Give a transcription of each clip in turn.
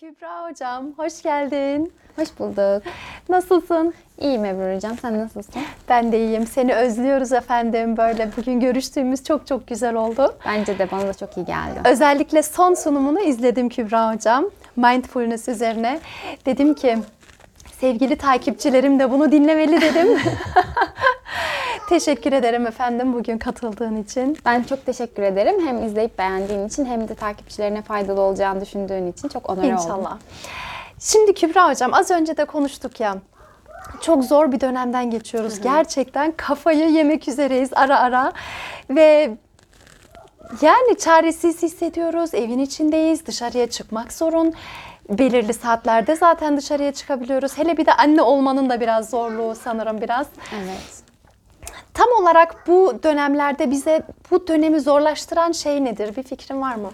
Kübra hocam, hoş geldin. Hoş bulduk. Nasılsın? İyiyim Ebru hocam. Sen nasılsın? Ben de iyiyim. Seni özlüyoruz efendim. Böyle bugün görüştüğümüz çok çok güzel oldu. Bence de bana da çok iyi geldi. Özellikle son sunumunu izledim Kübra hocam. Mindfulness üzerine. Dedim ki sevgili takipçilerim de bunu dinlemeli dedim. Teşekkür ederim efendim bugün katıldığın için. Ben çok teşekkür ederim. Hem izleyip beğendiğin için hem de takipçilerine faydalı olacağını düşündüğün için çok onore oldum. İnşallah. Şimdi Kübra hocam az önce de konuştuk ya. Çok zor bir dönemden geçiyoruz. Gerçekten kafayı yemek üzereyiz ara ara. Ve yani çaresiz hissediyoruz. Evin içindeyiz. Dışarıya çıkmak sorun. Belirli saatlerde zaten dışarıya çıkabiliyoruz. Hele bir de anne olmanın da biraz zorluğu sanırım biraz. Evet. Olarak bu dönemlerde bize bu dönemi zorlaştıran şey nedir? Bir fikrin var mı?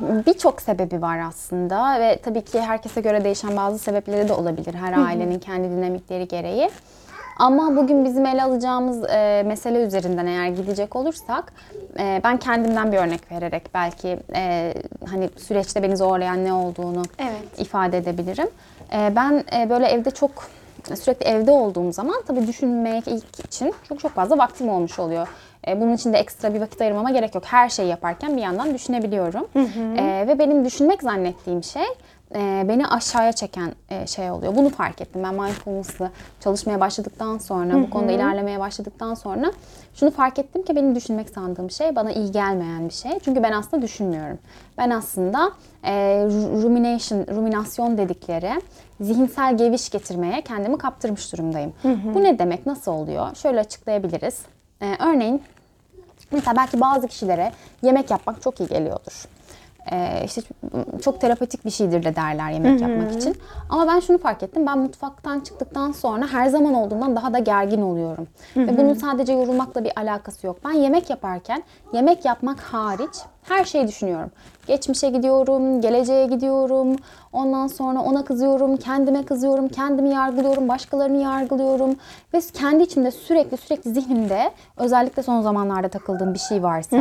Birçok sebebi var aslında ve tabii ki herkese göre değişen bazı sebepleri de olabilir her ailenin kendi dinamikleri gereği. Ama bugün bizim ele alacağımız e, mesele üzerinden eğer gidecek olursak e, ben kendimden bir örnek vererek belki e, hani süreçte beni zorlayan ne olduğunu Evet. ifade edebilirim. E, ben e, böyle evde çok sürekli evde olduğum zaman tabii düşünmek ilk için çok çok fazla vaktim olmuş oluyor. E, bunun için de ekstra bir vakit ayırmama gerek yok. Her şeyi yaparken bir yandan düşünebiliyorum. E, ve benim düşünmek zannettiğim şey e, beni aşağıya çeken e, şey oluyor. Bunu fark ettim. Ben mindfulness'ı çalışmaya başladıktan sonra, bu konuda ilerlemeye başladıktan sonra şunu fark ettim ki benim düşünmek sandığım şey bana iyi gelmeyen bir şey. Çünkü ben aslında düşünmüyorum. Ben aslında e, ru- rumination, ruminasyon dedikleri zihinsel geviş getirmeye kendimi kaptırmış durumdayım. Bu ne demek? Nasıl oluyor? Şöyle açıklayabiliriz. E, örneğin Mesela belki bazı kişilere yemek yapmak çok iyi geliyordur. Ee, işte çok terapetik bir şeydir de derler yemek yapmak için. Ama ben şunu fark ettim. Ben mutfaktan çıktıktan sonra her zaman olduğundan daha da gergin oluyorum. Ve bunun sadece yorulmakla bir alakası yok. Ben yemek yaparken yemek yapmak hariç her şeyi düşünüyorum. Geçmişe gidiyorum, geleceğe gidiyorum. Ondan sonra ona kızıyorum, kendime kızıyorum, kendimi yargılıyorum, başkalarını yargılıyorum. Ve kendi içimde sürekli sürekli zihnimde özellikle son zamanlarda takıldığım bir şey varsa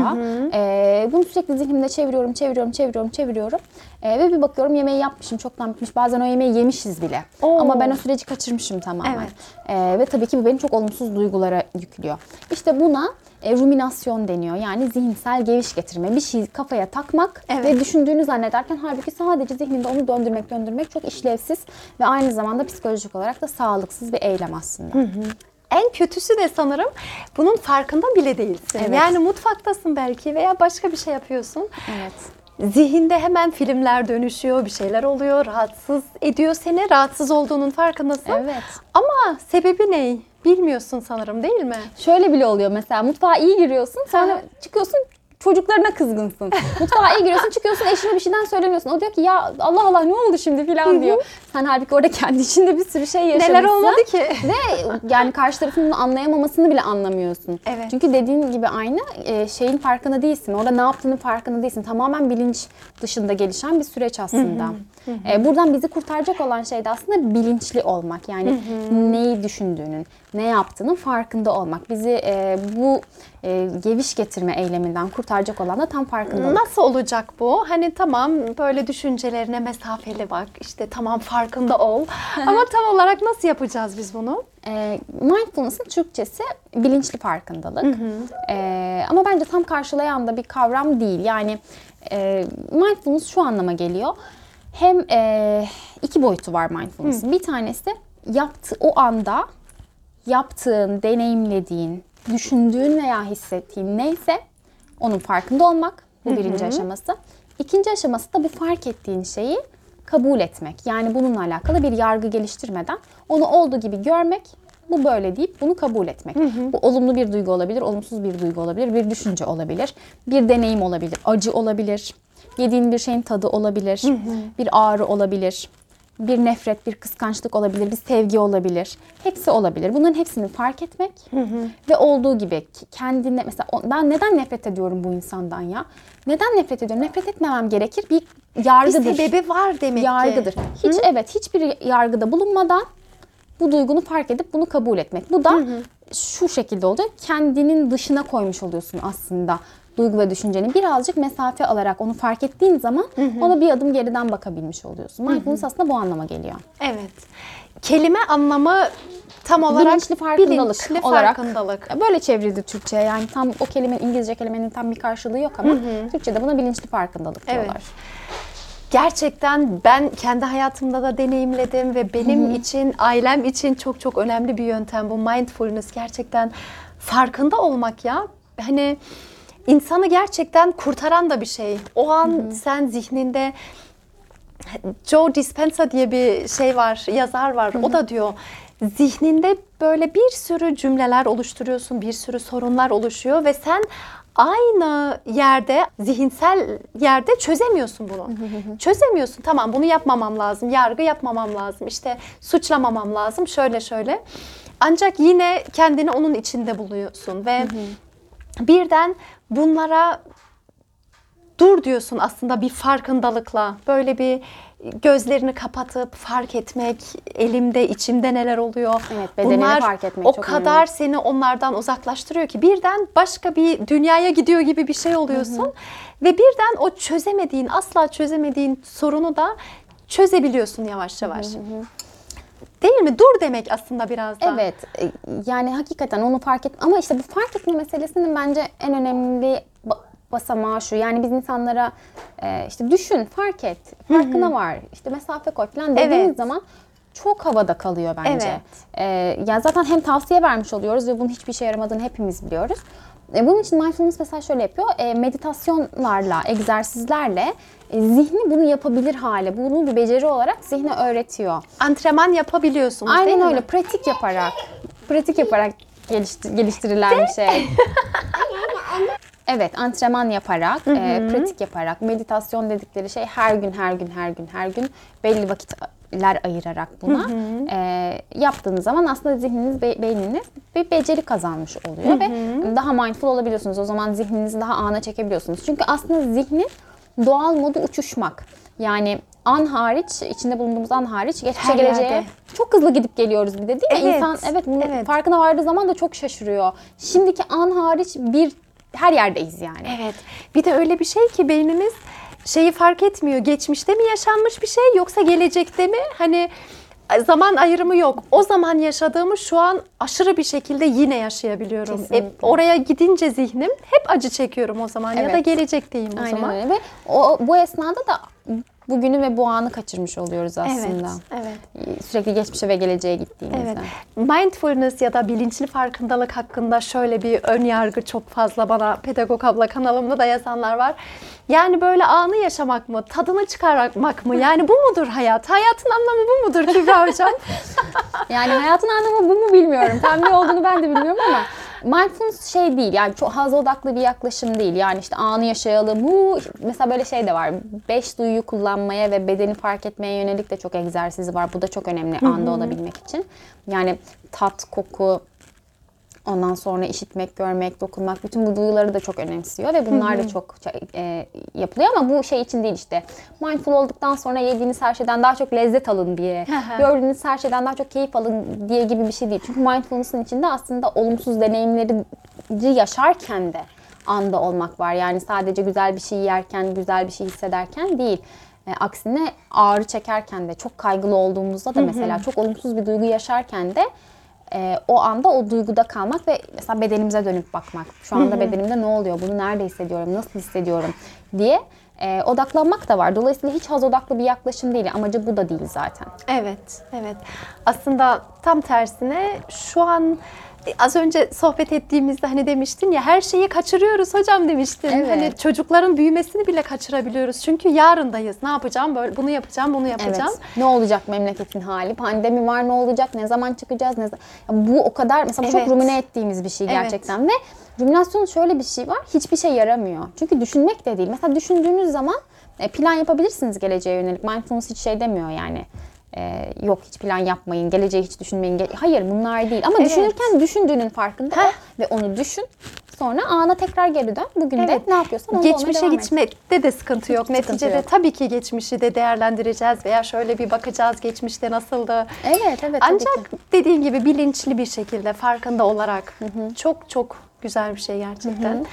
eee, bunu sürekli zihnimde çeviriyorum, çeviriyorum, çeviriyorum, çeviriyorum. Eee, ve bir bakıyorum yemeği yapmışım, çoktan bitmiş. Bazen o yemeği yemişiz bile. Oo. Ama ben o süreci kaçırmışım tamamen. Evet. Eee, ve tabii ki bu beni çok olumsuz duygulara yüklüyor. İşte buna e, ruminasyon deniyor. Yani zihinsel geviş getirme. Bir şeyi kafaya takmak Evet. ve düşündüğünü zannederken halbuki sadece zihninde onu döndürmek döndürmek çok işlevsiz ve aynı zamanda psikolojik olarak da sağlıksız bir eylem aslında. En kötüsü de sanırım bunun farkında bile değilsin. Evet. Yani mutfaktasın belki veya başka bir şey yapıyorsun. Evet. Zihinde hemen filmler dönüşüyor, bir şeyler oluyor, rahatsız ediyor seni. Rahatsız olduğunun farkındasın. Evet. Ama sebebi ne? Bilmiyorsun sanırım değil mi? Şöyle bile oluyor mesela mutfağa iyi giriyorsun sonra çıkıyorsun çocuklarına kızgınsın. Mutfağa iyi giriyorsun çıkıyorsun eşine bir şeyden söyleniyorsun. O diyor ki ya Allah Allah ne oldu şimdi filan diyor. Sen halbuki orada kendi içinde bir sürü şey yaşamışsın. Neler olmadı ki? Ve yani karşı tarafın bunu anlayamamasını bile anlamıyorsun. Evet. Çünkü dediğin gibi aynı e, şeyin farkında değilsin. Orada ne yaptığının farkında değilsin. Tamamen bilinç dışında gelişen bir süreç aslında. E, buradan bizi kurtaracak olan şey de aslında bilinçli olmak. Yani neyi düşündüğünün, ne yaptığının farkında olmak. Bizi e, bu e, geviş getirme eyleminden kurtaracak olan da tam farkındalık. Nasıl olacak bu? Hani tamam böyle düşüncelerine mesafeli bak. işte tamam farkında ol. Ama tam olarak nasıl yapacağız biz bunu? E, mindfulness'ın Türkçesi bilinçli farkındalık. E, ama bence tam karşılayan da bir kavram değil. Yani e, mindfulness şu anlama geliyor. Hem e, iki boyutu var mindfulness'ın. Bir tanesi yaptı o anda yaptığın, deneyimlediğin, düşündüğün veya hissettiğin neyse onun farkında olmak. Bu birinci aşaması. İkinci aşaması da bu fark ettiğin şeyi kabul etmek. Yani bununla alakalı bir yargı geliştirmeden onu olduğu gibi görmek, bu böyle deyip bunu kabul etmek. Bu olumlu bir duygu olabilir, olumsuz bir duygu olabilir, bir düşünce olabilir, bir deneyim olabilir, acı olabilir, yediğin bir şeyin tadı olabilir, bir ağrı olabilir, bir nefret, bir kıskançlık olabilir, bir sevgi olabilir. Hepsi olabilir. Bunların hepsini fark etmek ve olduğu gibi kendine mesela ben neden nefret ediyorum bu insandan ya? Neden nefret ediyorum? Nefret etmemem gerekir. Bir Bir yargıdır. sebebi var demek ki. yargıdır. Hiç evet hiçbir yargıda bulunmadan bu duygunu fark edip bunu kabul etmek. Bu da şu şekilde oluyor. Kendinin dışına koymuş oluyorsun aslında duygu ve düşünceni birazcık mesafe alarak onu fark ettiğin zaman ona bir adım geriden bakabilmiş oluyorsun. Mindfulness aslında bu anlama geliyor. Evet. Kelime anlamı tam olarak bilinçli farkındalık bilinçli olarak farkındalık. böyle çevrildi Türkçe. Yani tam o kelimenin İngilizce kelimenin tam bir karşılığı yok ama Türkçe'de buna bilinçli farkındalık Evet. diyorlar. Gerçekten ben kendi hayatımda da deneyimledim ve benim için, ailem için çok çok önemli bir yöntem bu mindfulness. Gerçekten farkında olmak ya. Hani insanı gerçekten kurtaran da bir şey. O an sen zihninde Joe Dispenza diye bir şey var, yazar var. O da diyor zihninde böyle bir sürü cümleler oluşturuyorsun, bir sürü sorunlar oluşuyor ve sen aynı yerde, zihinsel yerde çözemiyorsun bunu. çözemiyorsun. Tamam bunu yapmamam lazım, yargı yapmamam lazım, işte suçlamamam lazım, şöyle şöyle. Ancak yine kendini onun içinde buluyorsun ve birden bunlara dur diyorsun aslında bir farkındalıkla. Böyle bir gözlerini kapatıp fark etmek, elimde, içimde neler oluyor. Evet, bedenini Bunlar fark etmek o çok kadar önemli. seni onlardan uzaklaştırıyor ki birden başka bir dünyaya gidiyor gibi bir şey oluyorsun. Ve birden o çözemediğin, asla çözemediğin sorunu da çözebiliyorsun yavaş yavaş. Değil mi? Dur demek aslında biraz da. Evet e, yani hakikaten onu fark et ama işte bu fark etme meselesinin bence en önemli ba- basamağı şu. Yani biz insanlara e, işte düşün, fark et, farkına var, işte mesafe koy falan dediğimiz Evet. zaman çok havada kalıyor bence. Evet. E, yani zaten hem tavsiye vermiş oluyoruz ve bunun hiçbir işe yaramadığını hepimiz biliyoruz. E, bunun için mindfulness mesela şöyle yapıyor. E, meditasyonlarla, egzersizlerle zihni bunu yapabilir hale, bunu bir beceri olarak zihne öğretiyor. Antrenman yapabiliyorsunuz değil Aynen mi? öyle. Pratik yaparak, pratik yaparak geliştir- geliştirilen bir şey. Evet, antrenman yaparak, e, pratik yaparak, meditasyon dedikleri şey her gün, her gün, her gün, her gün belli vakitler ayırarak buna e, yaptığınız zaman aslında zihniniz, be- beyniniz bir beceri kazanmış oluyor ve daha mindful olabiliyorsunuz. O zaman zihninizi daha ana çekebiliyorsunuz. Çünkü aslında zihnin doğal modu uçuşmak. Yani an hariç, içinde bulunduğumuz an hariç, geçmişe Her geleceğe yerde. çok hızlı gidip geliyoruz bir de değil mi? Evet, İnsan evet bunun evet. farkına vardığı zaman da çok şaşırıyor. Şimdiki an hariç bir her yerdeyiz yani. Evet. Bir de öyle bir şey ki beynimiz şeyi fark etmiyor. Geçmişte mi yaşanmış bir şey yoksa gelecekte mi? Hani zaman ayrımı yok. O zaman yaşadığımı şu an aşırı bir şekilde yine yaşayabiliyorum. Kesinlikle. E, oraya gidince zihnim hep acı çekiyorum o zaman ya da Evet. gelecekteyim o Aynen zaman. öyle ve o, bu esnada da bugünü ve bu anı kaçırmış oluyoruz Evet, aslında. evet. Sürekli geçmişe ve geleceğe gittiğimizde. Evet. Mindfulness ya da bilinçli farkındalık hakkında şöyle bir ön yargı çok fazla bana Pedagog Abla kanalımda da yazanlar var. Yani böyle anı yaşamak mı, tadını çıkarmak mı? Yani bu mudur hayat? Hayatın anlamı bu mudur Kübra Hocam? Yani hayatın anlamı bu mu bilmiyorum. Tam ne olduğunu ben de bilmiyorum ama mindfulness şey değil. Yani çok haz odaklı bir yaklaşım değil. Yani işte anı yaşayalım. Bu mesela böyle şey de var. Beş duyuyu kullanmaya ve bedeni fark etmeye yönelik de çok egzersizi var. Bu da çok önemli anda olabilmek için. Yani tat, koku, Ondan sonra işitmek, görmek, dokunmak bütün bu duyuları da çok önemsiyor ve bunlar da çok e, yapılıyor ama bu şey için değil işte. Mindful olduktan sonra yediğiniz her şeyden daha çok lezzet alın diye, gördüğünüz her şeyden daha çok keyif alın diye gibi bir şey değil. Çünkü mindfulness'ın içinde aslında olumsuz deneyimleri yaşarken de anda olmak var. Yani sadece güzel bir şey yerken, güzel bir şey hissederken değil. E, aksine ağrı çekerken de, çok kaygılı olduğumuzda da mesela çok olumsuz bir duygu yaşarken de e, o anda o duyguda kalmak ve mesela bedenimize dönüp bakmak. Şu anda bedenimde ne oluyor? Bunu nerede hissediyorum? Nasıl hissediyorum? diye e, odaklanmak da var. Dolayısıyla hiç haz odaklı bir yaklaşım değil. Amacı bu da değil zaten. Evet, evet. Aslında tam tersine şu an az önce sohbet ettiğimizde hani demiştin ya her şeyi kaçırıyoruz hocam demiştin. Evet. Hani çocukların büyümesini bile kaçırabiliyoruz. Çünkü yarındayız. Ne yapacağım? Böyle bunu yapacağım, bunu yapacağım. Evet. Ne olacak memleketin hali? Pandemi var ne olacak? Ne zaman çıkacağız? Ne zaman? Ya bu o kadar mesela Evet. çok rumine ettiğimiz bir şey Evet. gerçekten ve ruminasyonun şöyle bir şey var. Hiçbir şey yaramıyor. Çünkü düşünmek de değil. Mesela düşündüğünüz zaman e, plan yapabilirsiniz geleceğe yönelik. Mindfulness hiç şey demiyor yani. E, yok hiç plan yapmayın, geleceği hiç düşünmeyin. Ge- Hayır bunlar değil. Ama Evet. düşünürken düşündüğünün farkında ol ve onu düşün. Sonra ana tekrar geri dön. Bugün de Evet. ne yapıyorsan onu olmaya Geçmişe devam et. gitmekte de sıkıntı yok. sıkıntı Neticede yok. tabii ki geçmişi de değerlendireceğiz veya şöyle bir bakacağız geçmişte nasıldı. Evet, evet. tabii Ancak ki. dediğin gibi bilinçli bir şekilde farkında olarak çok çok güzel bir şey gerçekten.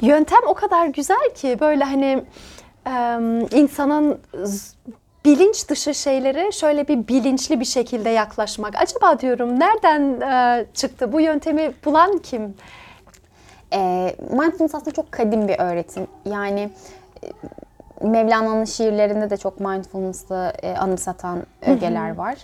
Yöntem o kadar güzel ki böyle hani em, insanın z- bilinç dışı şeylere şöyle bir bilinçli bir şekilde yaklaşmak. Acaba diyorum nereden e, çıktı bu yöntemi bulan kim? E, mindfulness aslında çok kadim bir öğretim. Yani e, Mevlana'nın şiirlerinde de çok mindfulness'ı e, anımsatan ögeler var.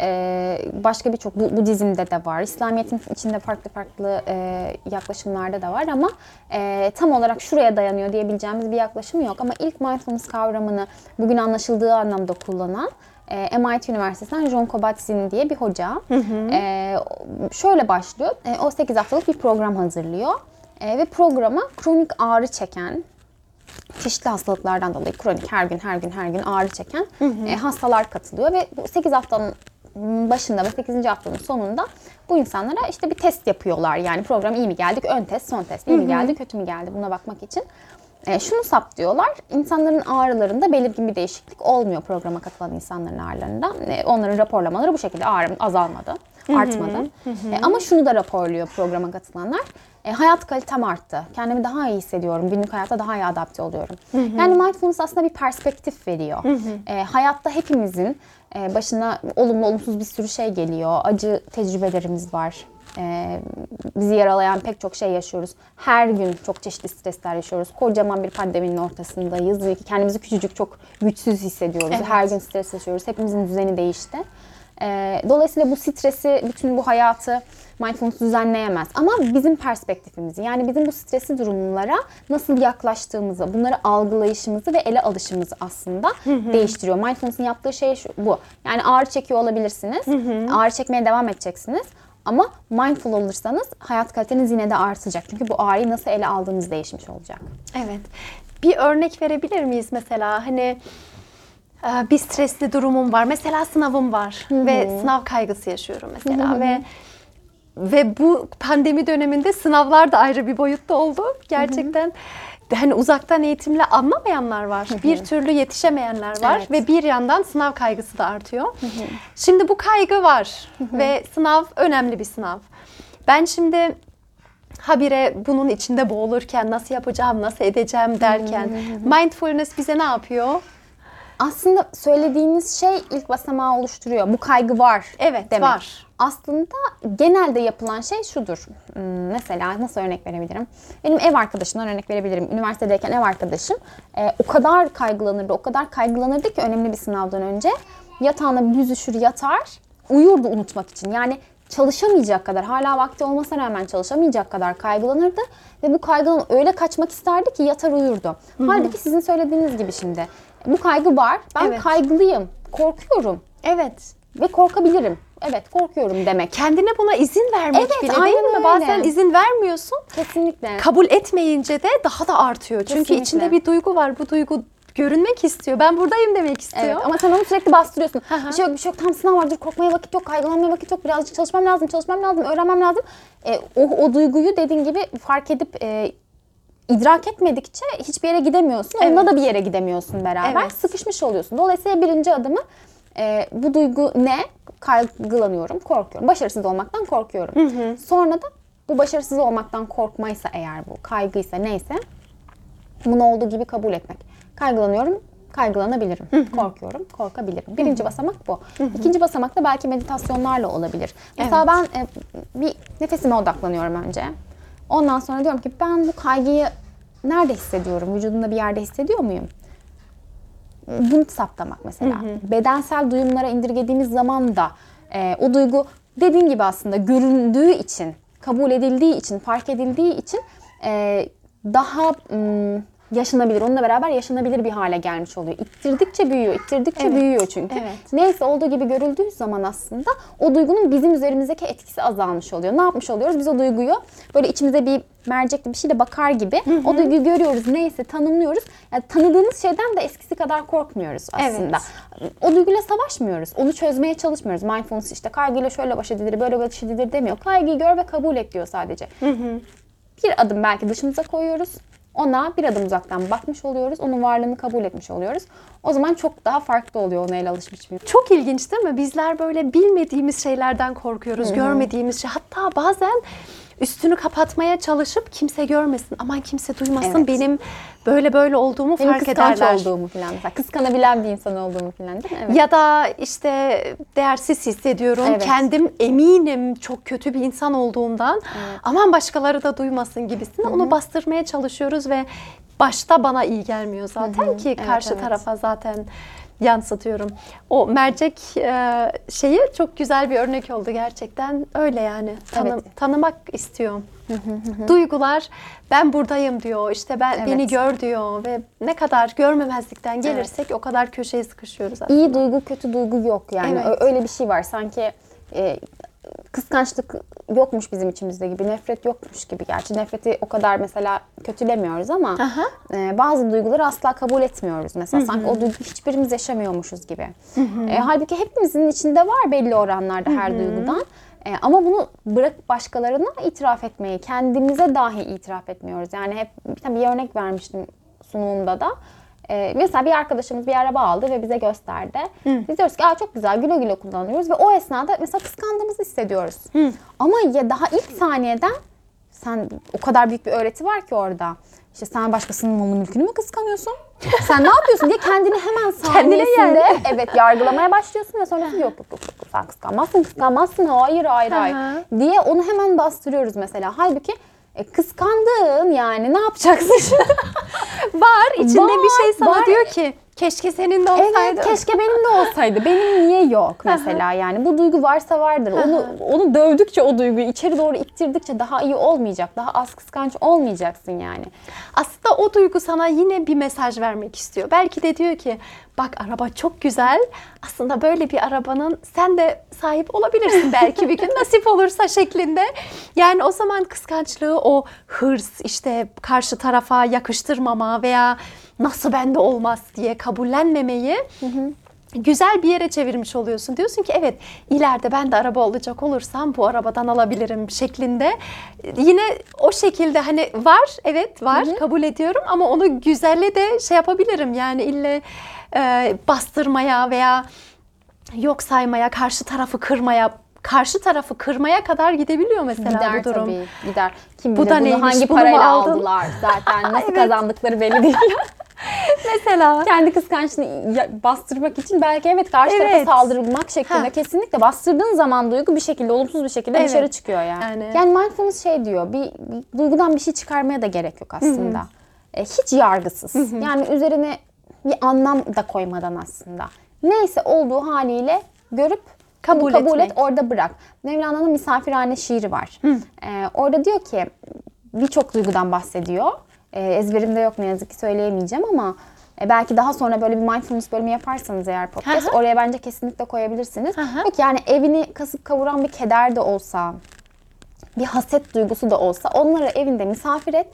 E, başka birçok bu, Budizm'de de var. İslamiyet'in içinde farklı farklı e, yaklaşımlarda da var ama e, tam olarak şuraya dayanıyor diyebileceğimiz bir yaklaşım yok. Ama ilk mindfulness kavramını bugün anlaşıldığı anlamda kullanan e, MIT Üniversitesi'nden John Kabat-Zinn diye bir hoca. E, şöyle başlıyor. E, o 8 haftalık bir program hazırlıyor. E, ve programa kronik ağrı çeken, çeşitli hastalıklardan dolayı kronik her gün her gün her gün ağrı çeken e, hastalar katılıyor ve bu 8 haftanın başında ve 8. haftanın sonunda bu insanlara işte bir test yapıyorlar. Yani program iyi mi geldik? Ön test, son test. iyi mi geldi, kötü mü geldi? Buna bakmak için. E, şunu saptıyorlar. İnsanların ağrılarında belirgin bir değişiklik olmuyor programa katılan insanların ağrılarında. E, onların raporlamaları bu şekilde ağrım azalmadı, artmadı. E, ama şunu da raporluyor programa katılanlar. E, hayat kalitem arttı. Kendimi daha iyi hissediyorum. Günlük hayata daha iyi adapte oluyorum. Yani mindfulness aslında bir perspektif veriyor. E, hayatta hepimizin e, başına olumlu olumsuz bir sürü şey geliyor. Acı tecrübelerimiz var. E, bizi yaralayan pek çok şey yaşıyoruz. Her gün çok çeşitli stresler yaşıyoruz. Kocaman bir pandeminin ortasındayız. Kendimizi küçücük çok güçsüz hissediyoruz. Evet. Her gün stres yaşıyoruz. Hepimizin düzeni değişti. E, dolayısıyla bu stresi, bütün bu hayatı mindfulness düzenleyemez. Ama bizim perspektifimizi yani bizim bu stresli durumlara nasıl yaklaştığımızı, bunları algılayışımızı ve ele alışımızı aslında değiştiriyor. Mindfulness'ın yaptığı şey şu, bu. Yani ağrı çekiyor olabilirsiniz. Ağrı çekmeye devam edeceksiniz. Ama mindful olursanız hayat kaliteniz yine de artacak. Çünkü bu ağrıyı nasıl ele aldığınız değişmiş olacak. Evet. Bir örnek verebilir miyiz mesela? Hani bir stresli durumum var. Mesela sınavım var ve sınav kaygısı yaşıyorum mesela ve ve bu pandemi döneminde sınavlar da ayrı bir boyutta oldu. Gerçekten hani uzaktan eğitimle anlamayanlar var. bir türlü yetişemeyenler var Evet. ve bir yandan sınav kaygısı da artıyor. Şimdi bu kaygı var ve sınav önemli bir sınav. Ben şimdi habire bunun içinde boğulurken nasıl yapacağım, nasıl edeceğim derken mindfulness bize ne yapıyor? Aslında söylediğiniz şey ilk basamağı oluşturuyor. Bu kaygı var. Evet, demek. var. Aslında genelde yapılan şey şudur. Hmm, Mesela nasıl örnek verebilirim? Benim ev arkadaşımdan örnek verebilirim. Üniversitedeyken ev arkadaşım e, o kadar kaygılanırdı, o kadar kaygılanırdı ki önemli bir sınavdan önce yatağına büzüşür yatar, uyurdu unutmak için. Yani çalışamayacak kadar, hala vakti olmasına rağmen çalışamayacak kadar kaygılanırdı ve bu kaygıdan öyle kaçmak isterdi ki yatar uyurdu. Halbuki sizin söylediğiniz gibi şimdi bu kaygı var. Ben Evet. kaygılıyım, korkuyorum Evet. ve korkabilirim. Evet, korkuyorum demek. Kendine buna izin vermek Evet, bile aynen değil mi? Bazen izin vermiyorsun. Kesinlikle. Kabul etmeyince de daha da artıyor. Çünkü Kesinlikle. içinde bir duygu var. Bu duygu görünmek istiyor. Ben buradayım demek istiyor. Evet ama sen onu sürekli bastırıyorsun. Hı hı. bir şey yok, bir şey yok. Tam sınav var. Dur korkmaya vakit yok. Kaygılanmaya vakit yok. Birazcık çalışmam lazım. Çalışmam lazım. Öğrenmem lazım. E, o, o duyguyu dediğin gibi fark edip e, idrak etmedikçe hiçbir yere gidemiyorsun. Onunla Evet. da bir yere gidemiyorsun beraber. Evet. Sıkışmış oluyorsun. Dolayısıyla birinci adımı e, bu duygu ne? Kaygılanıyorum, korkuyorum. Başarısız olmaktan korkuyorum. Sonra da bu başarısız olmaktan korkmaysa eğer bu kaygıysa neyse bunu olduğu gibi kabul etmek. Kaygılanıyorum, kaygılanabilirim. Korkuyorum, korkabilirim. Birinci basamak bu. İkinci basamak da belki meditasyonlarla olabilir. Mesela ben e, bir nefesime odaklanıyorum önce. Ondan sonra diyorum ki ben bu kaygıyı nerede hissediyorum? Vücudumda bir yerde hissediyor muyum? Bunu saptamak mesela. Bedensel duyumlara indirgediğimiz zaman da e, o duygu dediğin gibi aslında göründüğü için, kabul edildiği için, fark edildiği için e, daha mm, yaşanabilir, onunla beraber yaşanabilir bir hale gelmiş oluyor. İttirdikçe büyüyor, ittirdikçe Evet. büyüyor çünkü. Evet. Neyse olduğu gibi görüldüğü zaman aslında o duygunun bizim üzerimizdeki etkisi azalmış oluyor. Ne yapmış oluyoruz? Biz o duyguyu böyle içimize bir mercekli bir şeyle bakar gibi o duyguyu görüyoruz. Neyse tanımlıyoruz. Yani tanıdığımız şeyden de eskisi kadar korkmuyoruz aslında. O duyguyla savaşmıyoruz. Onu çözmeye çalışmıyoruz. Mindfulness işte kaygıyla şöyle baş edilir, böyle baş edilir demiyor. Kaygıyı gör ve kabul et diyor sadece. Bir adım belki dışımıza koyuyoruz. Ona bir adım uzaktan bakmış oluyoruz. Onun varlığını kabul etmiş oluyoruz. O zaman çok daha farklı oluyor ona el alışmış bir. Çok ilginç değil mi? Bizler böyle bilmediğimiz şeylerden korkuyoruz, görmediğimiz şey. Hatta bazen üstünü kapatmaya çalışıp kimse görmesin. Aman kimse duymasın. Evet. Benim böyle böyle olduğumu Benim fark ederler. olduğumu falan mesela. Kıskanabilen bir insan olduğumu falan değil mi? Evet. Ya da işte değersiz hissediyorum. Evet. Kendim eminim çok kötü bir insan olduğumdan. Aman başkaları da duymasın gibisine onu bastırmaya çalışıyoruz ve başta bana iyi gelmiyor zaten ki Evet, karşı evet. tarafa zaten yansıtıyorum. O mercek e, şeyi çok güzel bir örnek oldu gerçekten. Öyle yani. Tanı- Evet. Tanımak istiyor. Duygular ben buradayım diyor. İşte ben beni Evet. gör diyor ve ne kadar görmemezlikten gelirsek o kadar köşeye sıkışıyoruz aslında. İyi duygu, kötü duygu yok yani. Evet. Öyle bir şey var. Sanki e, kıskançlık yokmuş bizim içimizde gibi, nefret yokmuş gibi. Gerçi nefreti o kadar mesela kötülemiyoruz ama Aha. e, bazı duyguları asla kabul etmiyoruz. Mesela sanki o duygu hiçbirimiz yaşamıyormuşuz gibi. E, halbuki hepimizin içinde var belli oranlarda her duygudan. E, ama bunu bırak başkalarına itiraf etmeyi, kendimize dahi itiraf etmiyoruz. Yani hep bir bir örnek vermiştim sunumumda da. E, mesela bir arkadaşımız bir araba aldı ve bize gösterdi. Biz diyoruz ki Aa, çok güzel güle güle kullanıyoruz ve o esnada mesela kıskandığımızı hissediyoruz. Ama ya daha ilk saniyeden sen o kadar büyük bir öğreti var ki orada. İşte sen başkasının malını mülkünü mü kıskanıyorsun? Sen ne yapıyorsun diye kendini hemen Kendine saniyesinde evet yargılamaya başlıyorsun ve sonra yok yok yok, sen kıskanmazsın kıskanmazsın hayır hayır hayır diye onu hemen bastırıyoruz mesela. Halbuki e, kıskandın yani ne yapacaksın şimdi? Var içinde Var, bir şey sana var. diyor ki keşke senin de olsaydı. Evet keşke benim de olsaydı. Benim niye yok mesela yani bu duygu varsa vardır. Onu onu dövdükçe o duyguyu içeri doğru ittirdikçe daha iyi olmayacak. Daha az kıskanç olmayacaksın yani. Aslında o duygu sana yine bir mesaj vermek istiyor. Belki de diyor ki bak araba çok güzel. Aslında böyle bir arabanın sen de sahip olabilirsin belki bir gün nasip olursa şeklinde. Yani o zaman kıskançlığı o hırs işte karşı tarafa yakıştırmama veya nasıl bende olmaz diye kabullenmemeyi güzel bir yere çevirmiş oluyorsun. Diyorsun ki evet ileride ben de araba alacak olursam bu arabadan alabilirim şeklinde. Yine o şekilde hani var evet var kabul ediyorum ama onu güzelle de şey yapabilirim. Yani ille e, bastırmaya veya yok saymaya, karşı tarafı kırmaya, karşı tarafı kırmaya kadar gidebiliyor mesela Gider bu durum. tabii gider. Kim Bu da bunu neymiş, hangi bunu parayla aldın? aldılar zaten nasıl Evet. kazandıkları belli değil. Mesela Kendi kıskançlığını bastırmak için belki evet karşı Evet. tarafa saldırmak şeklinde Ha. kesinlikle bastırdığın zaman duygu bir şekilde olumsuz bir şekilde Evet. dışarı çıkıyor yani. Yani. Yani mindfulness şey diyor bir, bir duygudan bir şey çıkarmaya da gerek yok aslında. E, hiç yargısız. Yani üzerine bir anlam da koymadan aslında. Neyse olduğu haliyle görüp Kabul kabul, etmek. et orada bırak. Mevlana'nın misafirhane şiiri var. E, orada diyor ki birçok duygudan bahsediyor. E, ezberimde yok ne yazık ki söyleyemeyeceğim ama e, belki daha sonra böyle bir mindfulness bölümü yaparsanız eğer podcast hı. oraya bence kesinlikle koyabilirsiniz. Hı. Yok yani evini kasıp kavuran bir keder de olsa, bir haset duygusu da olsa onları evinde misafir et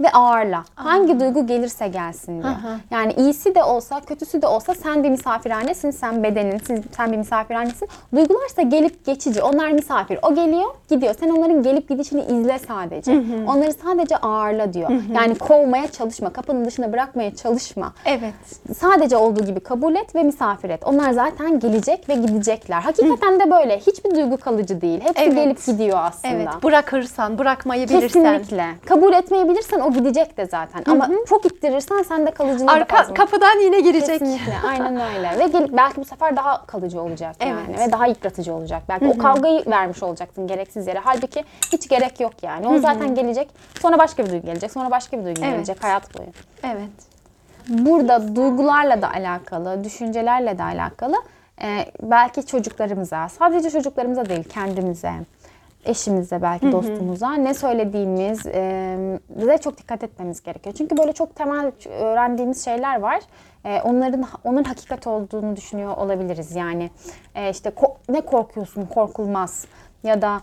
ve ağırla. Hangi duygu gelirse gelsin diyor. Hı hı. Yani iyisi de olsa, kötüsü de olsa sen bir misafirhanesin, sen bedenin, sen bir misafirhanesin. Duygularsa gelip geçici. Onlar misafir. O geliyor, gidiyor. Sen onların gelip gidişini izle sadece. Onları sadece ağırla diyor. Yani kovmaya çalışma, kapının dışına bırakmaya çalışma. evet. Sadece olduğu gibi kabul et ve misafir et. Onlar zaten gelecek ve gidecekler. Hakikaten de böyle. Hiçbir duygu kalıcı değil. Hepsi Evet. gelip gidiyor aslında. Evet. Bırakırsan, bırakmayı bilirsen. Kesinlikle. Kabul etmeyi bilirsen o gidecek de zaten. Ama çok ittirirsen sen de kalıcılığı da Arka fazla. kapıdan yine girecek. Kesinlikle. Aynen öyle. Ve gelip belki bu sefer daha kalıcı olacak yani. Evet. Ve daha yıpratıcı olacak. Belki o kavgayı vermiş olacaksın gereksiz yere. Halbuki hiç gerek yok yani. O zaten gelecek. Sonra başka bir duygu gelecek. Sonra başka bir duygu Evet. gelecek hayat boyu. Evet. Burada duygularla da alakalı, düşüncelerle de alakalı e, belki çocuklarımıza, sadece çocuklarımıza değil kendimize, eşimize belki dostumuza ne söylediğimiz e, bize çok dikkat etmemiz gerekiyor. Çünkü böyle çok temel öğrendiğimiz şeyler var. E, onların onun hakikat olduğunu düşünüyor olabiliriz. Yani e, işte ko- ne korkuyorsun korkulmaz ya da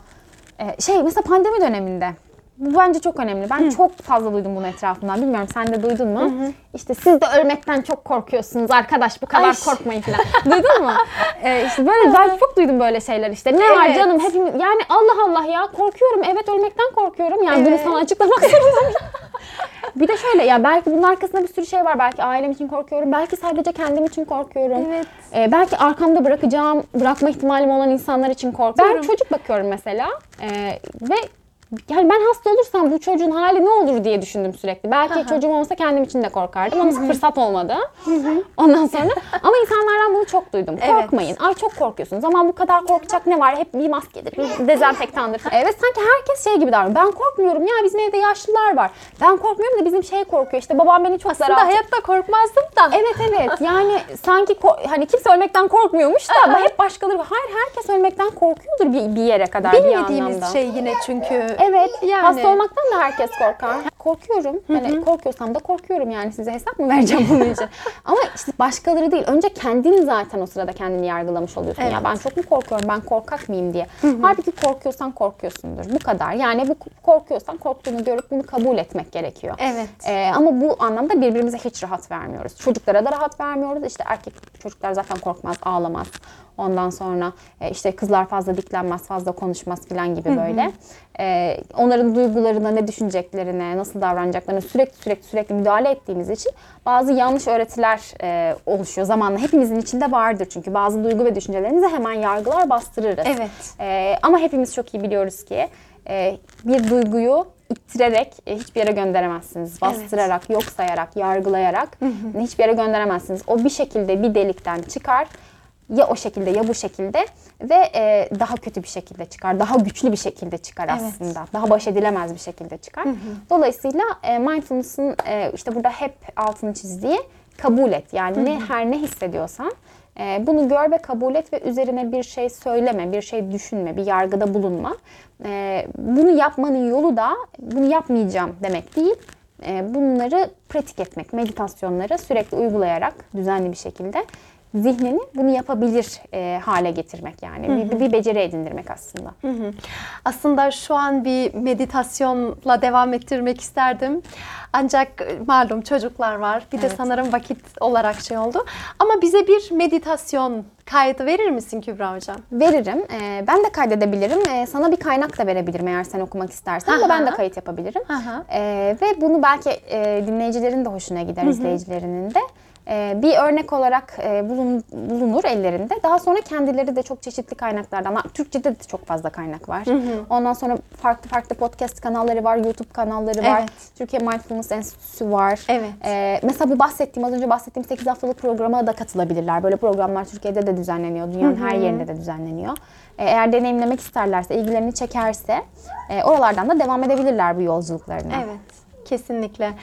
e, şey mesela pandemi döneminde bu bence çok önemli. Ben çok fazla duydum bunu etrafımdan. Bilmiyorum sen de duydun mu? İşte siz de ölmekten çok korkuyorsunuz arkadaş bu kadar Ay. korkmayın falan. duydun mu? Ee, işte böyle ben çok duydum böyle şeyler işte. Ne var Evet. canım hepimiz yani Allah Allah ya korkuyorum. Evet ölmekten korkuyorum. Yani bunu Evet. sana açıklamak zorundayım. bir de şöyle ya belki bunun arkasında bir sürü şey var. Belki ailem için korkuyorum. Belki sadece kendim için korkuyorum. Evet. Ee, belki arkamda bırakacağım, bırakma ihtimalim olan insanlar için korkuyorum. Ben çocuk bakıyorum mesela ee, ve yani ben hasta olursam bu çocuğun hali ne olur diye düşündüm sürekli. Belki Aha. çocuğum olsa kendim için de korkardım ama fırsat olmadı. Ondan sonra ama insanlardan bunu çok duydum. Evet. Korkmayın. Ay çok korkuyorsunuz ama bu kadar korkacak ne var? Hep bir maskedir, bir dezenfektandır. Evet sanki herkes şey gibi davranıyor. Ben korkmuyorum ya bizim evde yaşlılar var. Ben korkmuyorum da bizim şey korkuyor. İşte babam beni çok Aslında hayatta korkmazdım da. Evet evet yani sanki hani kimse ölmekten korkmuyormuş da hep başkaları hayır herkes ölmekten korkuyordur bir, bir yere kadar bir anlamda. Bilmediğimiz şey yine çünkü. Evet Yani. hasta olmaktan da herkes korkar. Korkuyorum. Hani korkuyorsam da korkuyorum yani size hesap mı vereceğim bunun için? Ama işte başkaları değil. Önce kendin zaten o sırada kendini yargılamış oluyorsun. Evet. Ya ben çok mu korkuyorum? Ben korkak mıyım diye. Halbuki korkuyorsan korkuyorsundur. Bu kadar. Yani bu korkuyorsan korktuğunu görüp bunu kabul etmek gerekiyor. Evet. Ee, ama bu anlamda birbirimize hiç rahat vermiyoruz. Çocuklara da rahat vermiyoruz. İşte erkek çocuklar zaten korkmaz, ağlamaz. Ondan sonra e, işte kızlar fazla diklenmez, fazla konuşmaz falan gibi böyle. Ee, onların duygularına, ne düşüneceklerine, nasıl davranacaklarına sürekli sürekli sürekli müdahale ettiğimiz için bazı yanlış öğretiler e, oluşuyor zamanla. Hepimizin içinde vardır çünkü bazı duygu ve düşüncelerimizi hemen yargılar bastırırız. Evet. Ee, ama hepimiz çok iyi biliyoruz ki e, bir duyguyu ittirerek e, hiçbir yere gönderemezsiniz. Bastırarak, yok sayarak, yargılayarak hiçbir yere gönderemezsiniz. O bir şekilde bir delikten çıkar. Ya o şekilde ya bu şekilde ve e, daha kötü bir şekilde çıkar. Daha güçlü bir şekilde çıkar Evet. aslında. Daha baş edilemez bir şekilde çıkar. Dolayısıyla e, mindfulness'ın e, işte burada hep altını çizdiği kabul et. Yani ne her ne hissediyorsan e, bunu gör ve kabul et ve üzerine bir şey söyleme, bir şey düşünme, bir yargıda bulunma. E, bunu yapmanın yolu da bunu yapmayacağım demek değil. E, bunları pratik etmek, meditasyonları sürekli uygulayarak düzenli bir şekilde zihnini bunu yapabilir e, hale getirmek yani. Bir, bir beceri edindirmek aslında. Aslında şu an bir meditasyonla devam ettirmek isterdim. Ancak e, malum çocuklar var. Bir de Evet. sanırım vakit olarak şey oldu. Ama bize bir meditasyon kaydı verir misin Kübra Hocam? Veririm. E, ben de kaydedebilirim. E, sana bir kaynak da verebilirim eğer sen okumak istersen de ben de Aha. kayıt yapabilirim. Aha. E, ve bunu belki e, dinleyicilerin de hoşuna gider, izleyicilerinin de. E, bir örnek olarak e, bulun, bulunur ellerinde. Daha sonra kendileri de çok çeşitli kaynaklardan, Türkçe'de de çok fazla kaynak var. Ondan sonra farklı farklı podcast kanalları var, YouTube kanalları var. Evet. Türkiye Mindfulness Enstitüsü var. Evet. E, mesela bu bahsettiğim, az önce bahsettiğim 8 haftalık programa da katılabilirler. Böyle programlar Türkiye'de de düzenleniyor, dünyanın her yerinde de düzenleniyor. E, eğer deneyimlemek isterlerse, ilgilerini çekerse e, oralardan da devam edebilirler bu yolculuklarına. Evet, kesinlikle.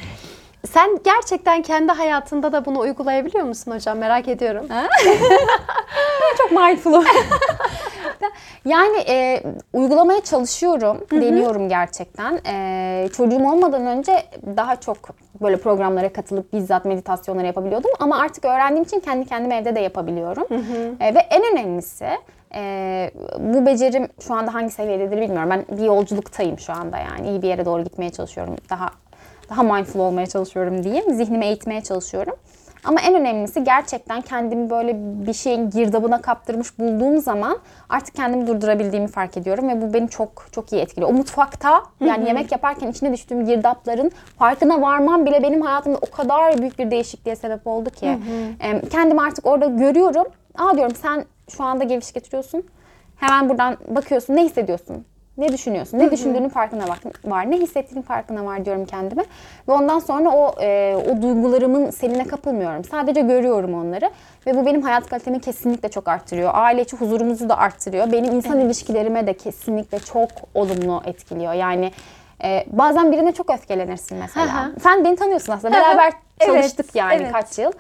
Sen gerçekten kendi hayatında da bunu uygulayabiliyor musun hocam? Merak ediyorum. çok mindful'um. yani e, uygulamaya çalışıyorum, deniyorum gerçekten. E, çocuğum olmadan önce daha çok böyle programlara katılıp bizzat meditasyonları yapabiliyordum. Ama artık öğrendiğim için kendi kendime evde de yapabiliyorum. E, ve en önemlisi e, bu becerim şu anda hangi seviyededir bilmiyorum. Ben bir yolculuktayım şu anda yani. iyi bir yere doğru gitmeye çalışıyorum. Daha daha mindful olmaya çalışıyorum diyeyim. Zihnimi eğitmeye çalışıyorum. Ama en önemlisi gerçekten kendimi böyle bir şeyin girdabına kaptırmış bulduğum zaman artık kendimi durdurabildiğimi fark ediyorum ve bu beni çok çok iyi etkiliyor. O mutfakta yani yemek yaparken içine düştüğüm girdapların farkına varmam bile benim hayatımda o kadar büyük bir değişikliğe sebep oldu ki. Kendimi artık orada görüyorum. Aa diyorum sen şu anda geviş getiriyorsun. Hemen buradan bakıyorsun ne hissediyorsun? Ne düşünüyorsun? Ne düşündüğünün farkına bak var. Ne hissettiğinin farkına var diyorum kendime. Ve ondan sonra o e, o duygularımın seline kapılmıyorum. Sadece görüyorum onları ve bu benim hayat kalitemi kesinlikle çok arttırıyor. Aile içi huzurumuzu da arttırıyor. Benim insan ilişkilerime de kesinlikle çok olumlu etkiliyor. Yani e, bazen birine çok öfkelenirsin mesela. Hı. Sen beni tanıyorsun aslında. Beraber Evet, çalıştık yani evet. kaç yıl.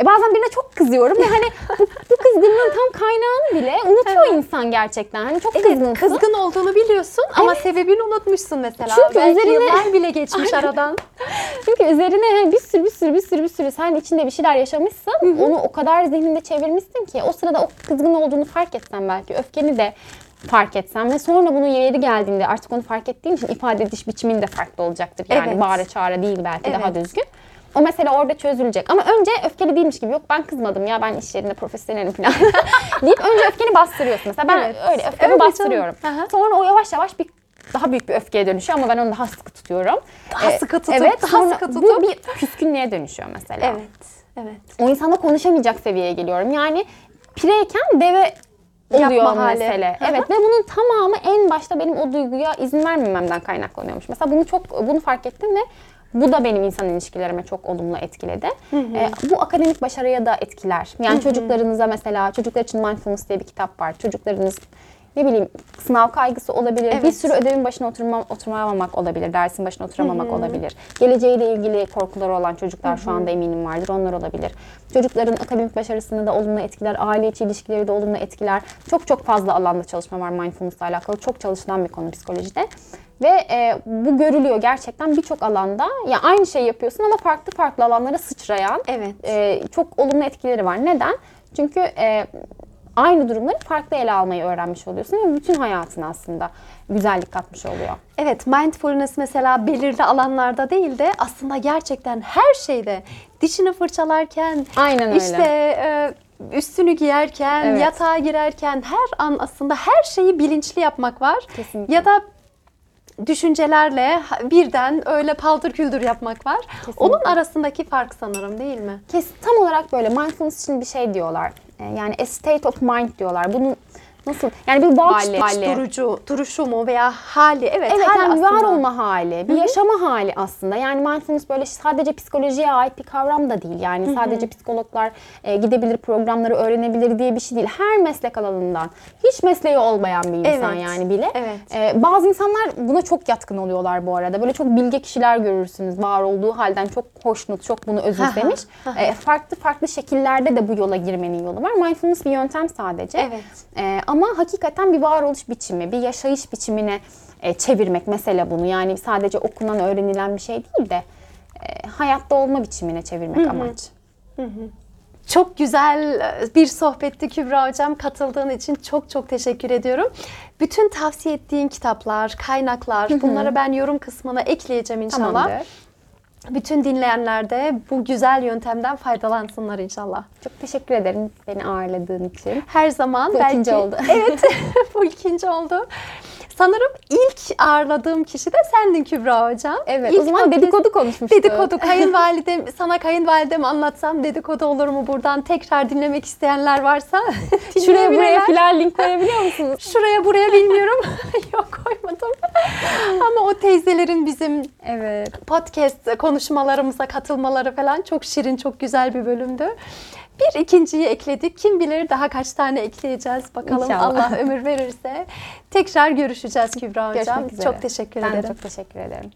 E, bazen birine çok kızıyorum ve hani bu, bu kızgınlığın tam kaynağını bile unutuyor insan gerçekten. Hani çok kızgınsın. Evet, kızgın olduğunu biliyorsun ama sebebini unutmuşsun mesela. Çünkü Belki üzerine- yıllar bile geçmiş aradan. Çünkü üzerine hani bir sürü bir sürü bir sürü bir sürü sen içinde bir şeyler yaşamışsın. Onu o kadar zihninde çevirmişsin ki o sırada o kızgın olduğunu fark etsen belki öfkeni de fark etsen ve sonra bunu yeri geldiğinde artık onu fark ettiğin için ifade ediş biçimin de farklı olacaktır. Yani Evet. bağıra çağıra değil belki daha Evet. düzgün. O mesele orada çözülecek. Ama önce öfkeli değilmiş gibi yok ben kızmadım ya ben iş yerinde profesyonelim falan deyip önce öfkeni bastırıyorsun. Mesela ben Evet. öyle öfkemi Öyle bastırıyorum. Aha. Sonra o yavaş yavaş bir daha büyük bir öfkeye dönüşüyor ama ben onu daha sıkı tutuyorum. Daha Ee, sıkı tutup, evet, daha sıkı Bu tutup. bir küskünlüğe dönüşüyor mesela. Evet, evet. O insanla konuşamayacak seviyeye geliyorum. Yani pireyken deve oluyor Yapma hali. mesele. Hı hı. Evet ve bunun tamamı en başta benim o duyguya izin vermememden kaynaklanıyormuş. Mesela bunu çok bunu fark ettim ve bu da benim insan ilişkilerime çok olumlu etkiledi. Ee, bu akademik başarıya da etkiler. Yani çocuklarınıza mesela çocuklar için mindfulness diye bir kitap var. Çocuklarınız ne bileyim sınav kaygısı olabilir. Bir Evet. sürü ödevin başına oturma, oturamamak olabilir. Dersin başına oturamamak olabilir. Geleceğiyle ilgili korkuları olan çocuklar şu anda eminim vardır. Onlar olabilir. Çocukların akademik başarısını da olumlu etkiler. Aile içi ilişkileri de olumlu etkiler. Çok çok fazla alanda çalışma var mindfulness'la alakalı. Çok çalışılan bir konu psikolojide. Ve e, bu görülüyor gerçekten birçok alanda. Ya aynı şeyi yapıyorsun ama farklı farklı alanlara sıçrayan Evet. e, çok olumlu etkileri var. Neden? Çünkü e, aynı durumları farklı ele almayı öğrenmiş oluyorsun ve bütün hayatına aslında güzellik katmış oluyor. Evet, mindfulness mesela belirli alanlarda değil de aslında gerçekten her şeyde dişini fırçalarken, Aynen öyle. işte e, üstünü giyerken, Evet. yatağa girerken her an aslında her şeyi bilinçli yapmak var. Kesinlikle. Ya da düşüncelerle birden öyle paldır küldür yapmak var. Kesinlikle. Onun arasındaki fark sanırım değil mi? Kes, tam olarak böyle mindfulness için bir şey diyorlar. E, yani a state of mind diyorlar. Bunu nasıl? Yani bir varoluş Hali, hali. durucu, duruşu mu veya hali? Evet, Evet hal yani var olma hali, bir yaşama hali aslında. Yani mindfulness böyle sadece psikolojiye ait bir kavram da değil. Yani sadece psikologlar e, gidebilir programları öğrenebilir diye bir şey değil. Her meslek alanından, hiç mesleği olmayan bir insan Evet, yani bile. evet. E, bazı insanlar buna çok yatkın oluyorlar bu arada. Böyle çok bilge kişiler görürsünüz. Var olduğu halden çok hoşnut, çok bunu özümsemiş. E, farklı farklı şekillerde de bu yola girmenin yolu var. Mindfulness bir yöntem sadece. Evet. E, ama hakikaten bir varoluş biçimi, bir yaşayış biçimine e, çevirmek mesele bunu. Yani sadece okunan, öğrenilen bir şey değil de e, hayatta olma biçimine çevirmek amaç. Çok güzel e, bir sohbetti Kübra Hocam. Katıldığın için çok çok teşekkür ediyorum. Bütün tavsiye ettiğin kitaplar, kaynaklar bunları ben yorum kısmına ekleyeceğim inşallah. Tamamdır. Bütün dinleyenler de bu güzel yöntemden faydalansınlar inşallah. Çok teşekkür ederim beni ağırladığın için. Her zaman Bu belki... ikinci oldu. Evet, bu ikinci oldu. Sanırım ilk ağırladığım kişi de sendin Kübra Hocam. Evet, İlk o zaman podcast- dedikodu konuşmuştuk. Dedikodu kayınvalidem, sana kayınvalidem anlatsam dedikodu olur mu buradan tekrar dinlemek isteyenler varsa Şuraya buraya filan link koyabiliyor musunuz? Şuraya buraya bilmiyorum. Yok koymadım. Ama o teyzelerin bizim Evet. podcast konuşmalarımıza katılmaları falan çok şirin, çok güzel bir bölümdü. Bir ikinciyi ekledik. Kim bilir daha kaç tane ekleyeceğiz bakalım İnşallah. Allah ömür verirse. Tekrar görüşeceğiz Kübra Hocam. Görüşmek üzere. Çok teşekkür Ben de ederim. çok teşekkür ederim.